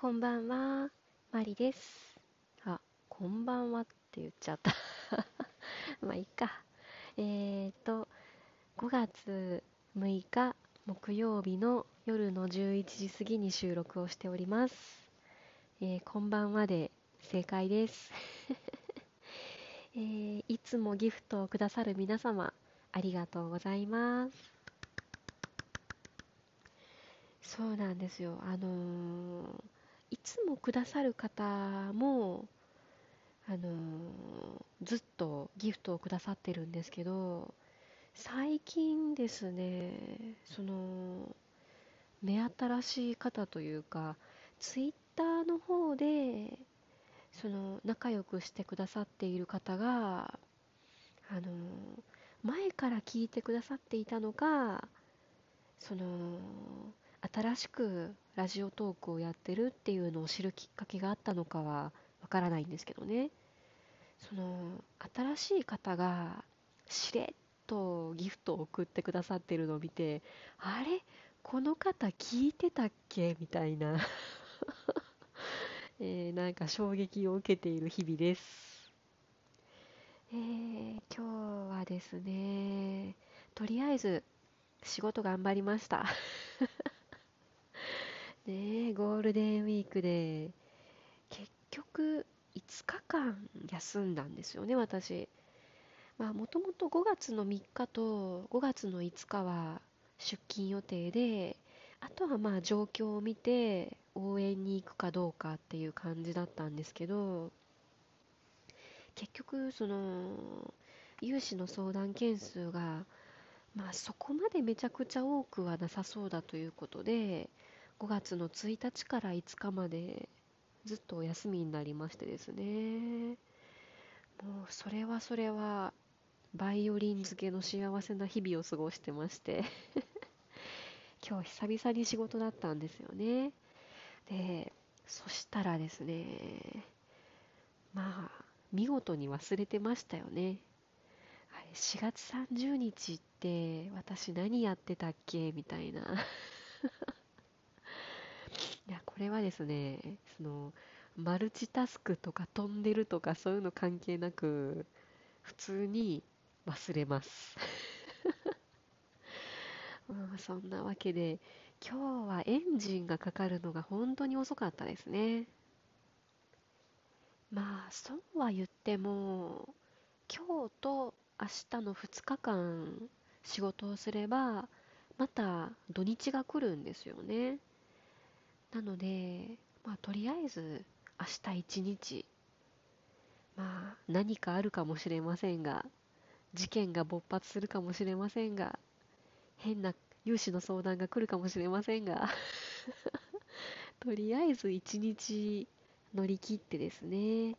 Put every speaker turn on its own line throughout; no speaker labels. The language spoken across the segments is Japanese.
こんばんは、マリです。あ、こんばんはって言っちゃった まあいいか。えーと、5月6日木曜日の夜の11時過ぎに収録をしております。えー、こんばんはで正解です えー、いつもギフトをくださる皆様、ありがとうございます。そうなんですよ。あのーいつもくださる方も、あのずっとギフトをくださってるんですけど、最近ですね、その、目新しい方というか、ツイッターの方で、その、仲良くしてくださっている方が、あの前から聞いてくださっていたのか、その、新しくラジオトークをやってるっていうのを知るきっかけがあったのかはわからないんですけどね。その新しい方がしれっとギフトを送ってくださってるのを見てあれ？この方聞いてたっけ？みたいな。えー、なんか衝撃を受けている日々です、えー、今日はですねとりあえず仕事頑張りました。ねゴールデンウィークで。結局5日間休んだんですよね私。まあもともと5月の3日と5月の5日は出勤予定であとはまあ状況を見て応援に行くかどうかっていう感じだったんですけど結局その融資の相談件数がまあそこまでめちゃくちゃ多くはなさそうだということで5月の1日から5日までずっとお休みになりましてですね。もうそれはそれはバイオリン漬けの幸せな日々を過ごしてまして。今日久々に仕事だったんですよね。でそしたらですねまあ見事に忘れてましたよね。4月30日って私何やってたっけ？みたいな。いや、これはですね、その、マルチタスクとか飛んでるとかそういうの関係なく、普通に忘れます。まあ、そんなわけで、今日はエンジンがかかるのが本当に遅かったですね。まあ、そうは言っても、今日と明日の2日間仕事をすれば、また土日が来るんですよね。なので、まあ、とりあえず明日一日、まあ、何かあるかもしれませんが、事件が勃発するかもしれませんが、変な融資の相談が来るかもしれませんが とりあえず一日乗り切ってですね、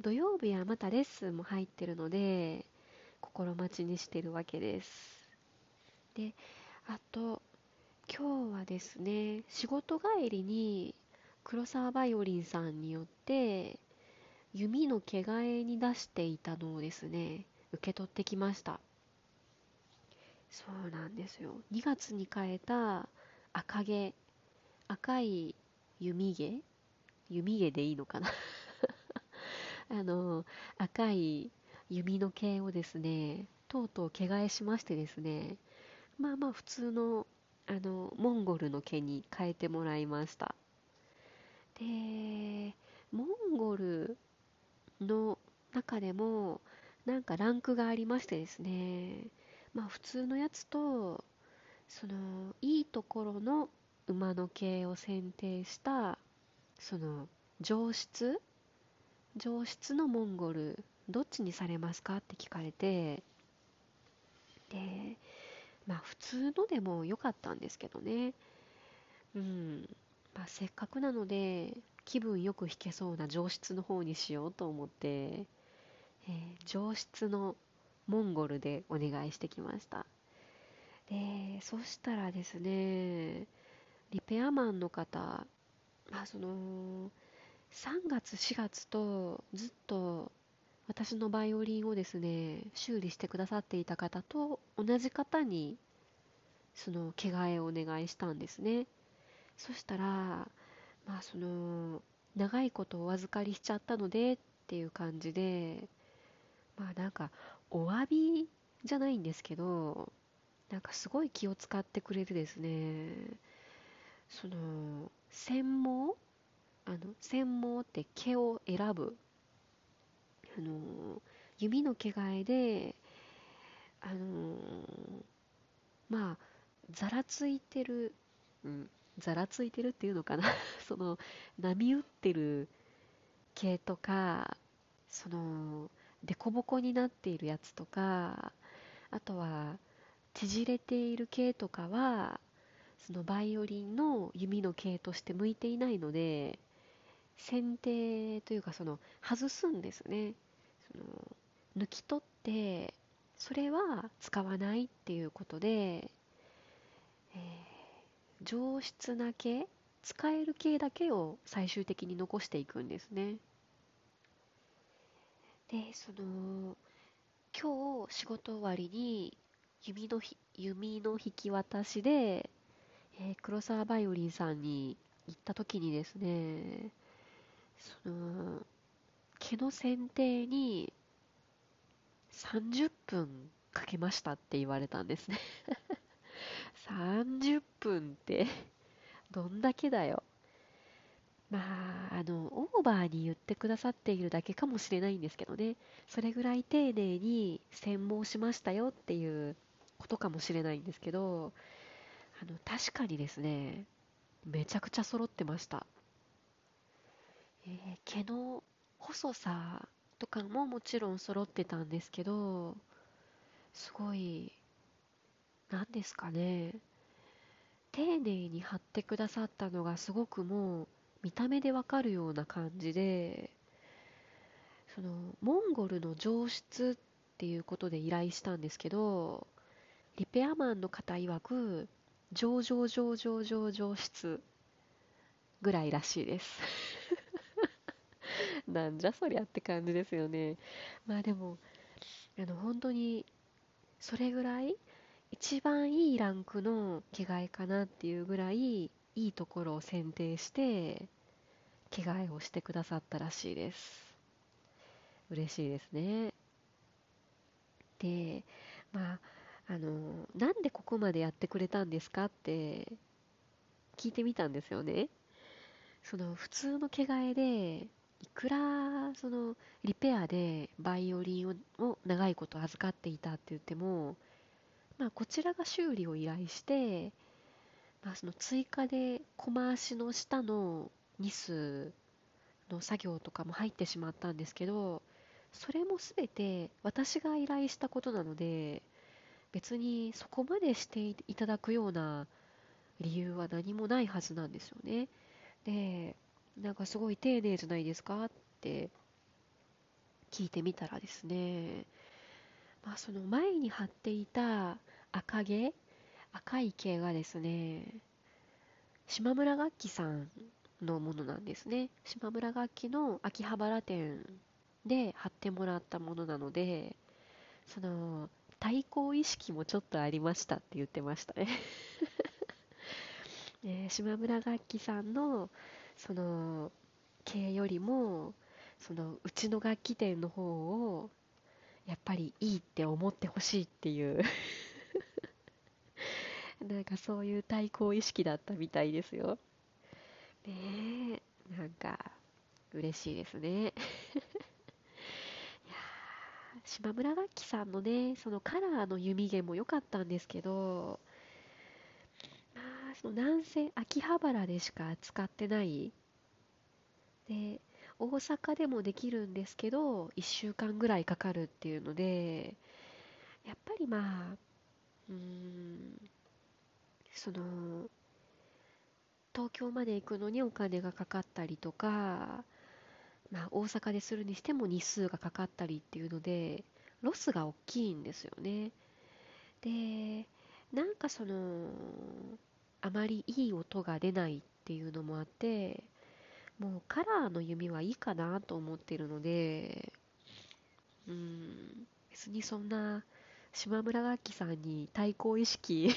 土曜日はまたレッスンも入ってるので、心待ちにしてるわけです。で、あと、今日はですね、仕事帰りに黒沢バイオリンさんによって弓の毛替えに出していたのをですね、受け取ってきました。そうなんですよ。2月に変えた赤毛、赤い弓毛弓毛でいいのかな？あの、赤い弓の毛をですね、とうとう毛替えしましてですね、まあまあ普通のあのモンゴルの毛に変えてもらいました。でモンゴルの中でもなんかランクがありましてですね。まあ普通のやつとそのいいところの馬の毛を選定したその上質上質のモンゴルどっちにされますかって聞かれて。でまあ普通のでも良かったんですけどね。うん。まあせっかくなので気分よく弾けそうな上質の方にしようと思って、えー、上質のモンゴルでお願いしてきました。で、そしたらですね、リペアマンの方、まあその、3月4月とずっと私のバイオリンをですね修理してくださっていた方と同じ方にその毛替えをお願いしたんですね。そしたらまあその長いことお預かりしちゃったのでっていう感じでまあなんかお詫びじゃないんですけどなんかすごい気を使ってくれるですね。その専門あの専門って毛を選ぶあの弓の毛替えであのまあざらついてる、うん、ざらついてるっていうのかな。その波打ってる毛とかその凸凹になっているやつとかあとは縮れている毛とかはそのバイオリンの弓の毛として向いていないので剪定というかその外すんですね。の抜き取ってそれは使わないっていうことで、えー、上質な毛使える毛だけを最終的に残していくんですね。でその今日仕事終わりに弓のひ弓の引き渡しで、えー、黒沢バイオリンさんに行った時にですねその毛の剪定に30分かけましたって言われたんですね。30分ってどんだけだよ。まあ、あの、オーバーに言ってくださっているだけかもしれないんですけどね、それぐらい丁寧に専門しましたよっていうことかもしれないんですけど、あの、確かにですね、めちゃくちゃ揃ってました。えー、毛の細さとかももちろん揃ってたんですけど、すごい、何ですかね、丁寧に貼ってくださったのがすごくもう見た目でわかるような感じでそのモンゴルの上質っていうことで依頼したんですけどリペアマンの方曰く上々上々上々質ぐらいらしいです。なんじゃそりゃって感じですよね。まあでもあの本当にそれぐらい一番いいランクの着替えかなっていうぐらいいいところを選定して着替えをしてくださったらしいです。嬉しいですね。でまああのなんでここまでやってくれたんですかって聞いてみたんですよね。その普通の着替えでいくらそのリペアでバイオリンを長いこと預かっていたって言っても、まあ、こちらが修理を依頼してまあ、その追加でコマ足の下のニスの作業とかも入ってしまったんですけどそれも全て私が依頼したことなので別にそこまでしていただくような理由は何もないはずなんですよね。でなんかすごい丁寧じゃないですかって聞いてみたらですね。まあその前に貼っていた赤毛赤い毛がですね島村楽器さんのものなんですね。島村楽器の秋葉原店で貼ってもらったものなのでその対抗意識もちょっとありましたって言ってましたね。ね島村楽器さんのその系よりもそのうちの楽器店の方をやっぱりいいって思ってほしいっていう なんかそういう対抗意識だったみたいですよ。ねえ、なんか嬉しいですね。いや島村楽器さんのね、そのカラーの弓弦も良かったんですけど、その南西、秋葉原でしか使ってない。で、大阪でもできるんですけど、1週間ぐらいかかるっていうので、やっぱりまあ、うん、その東京まで行くのにお金がかかったりとか、まあ、大阪でするにしても日数がかかったりっていうのでロスが大きいんですよねでなんかそのあまりいい音が出ないっていうのもあってもうカラーの弓はいいかなと思ってるのでうん別にそんな島村楽器さんに対抗意識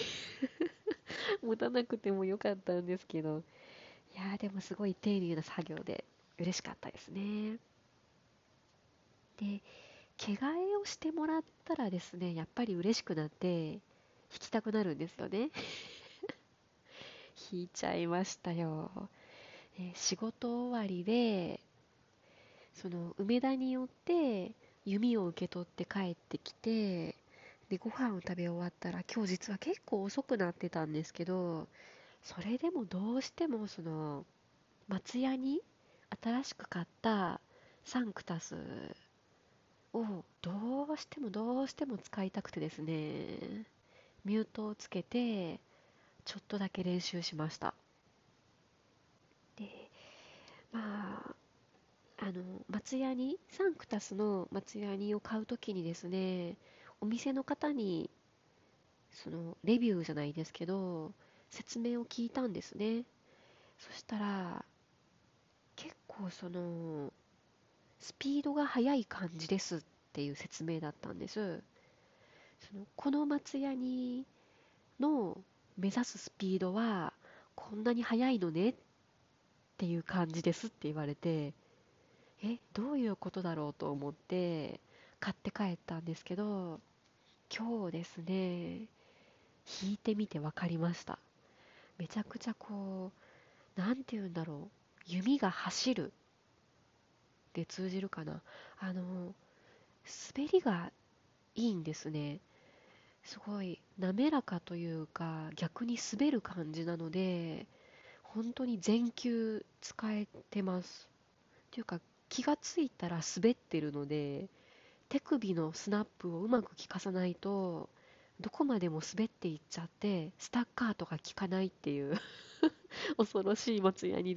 持たなくてもよかったんですけど、いやでもすごい丁寧な作業で嬉しかったですね。で、毛替えをしてもらったらですね、やっぱり嬉しくなって弾きたくなるんですよね。弾いちゃいましたよ。え仕事終わりで、その梅田によって弓を受け取って帰ってきて、で、ご飯を食べ終わったら、今日実は結構遅くなってたんですけど、それでもどうしてもその、松屋に新しく買ったサンクタスをどうしてもどうしても使いたくてですね、ミュートをつけて、ちょっとだけ練習しました。で、まあ、あの、松ヤニ、サンクタスの松ヤニを買うときにですね、お店の方に、その、レビューじゃないですけど、説明を聞いたんですね。そしたら、結構その、スピードが速い感じですっていう説明だったんです。そのこの松ヤニの目指すスピードはこんなに速いのねっていう感じですって言われて、え、どういうことだろうと思って買って帰ったんですけど、今日ですね、弾いてみて分かりました。めちゃくちゃこう、なんて言うんだろう、弓が走るで通じるかな。あの、滑りがいいんですね。すごい滑らかというか、逆に滑る感じなので、本当に全球使えてます。というか、気がついたら滑ってるので、手首のスナップをうまく効かさないと、どこまでも滑っていっちゃって、スタッカートが効かないっていう 恐ろしい松ヤニ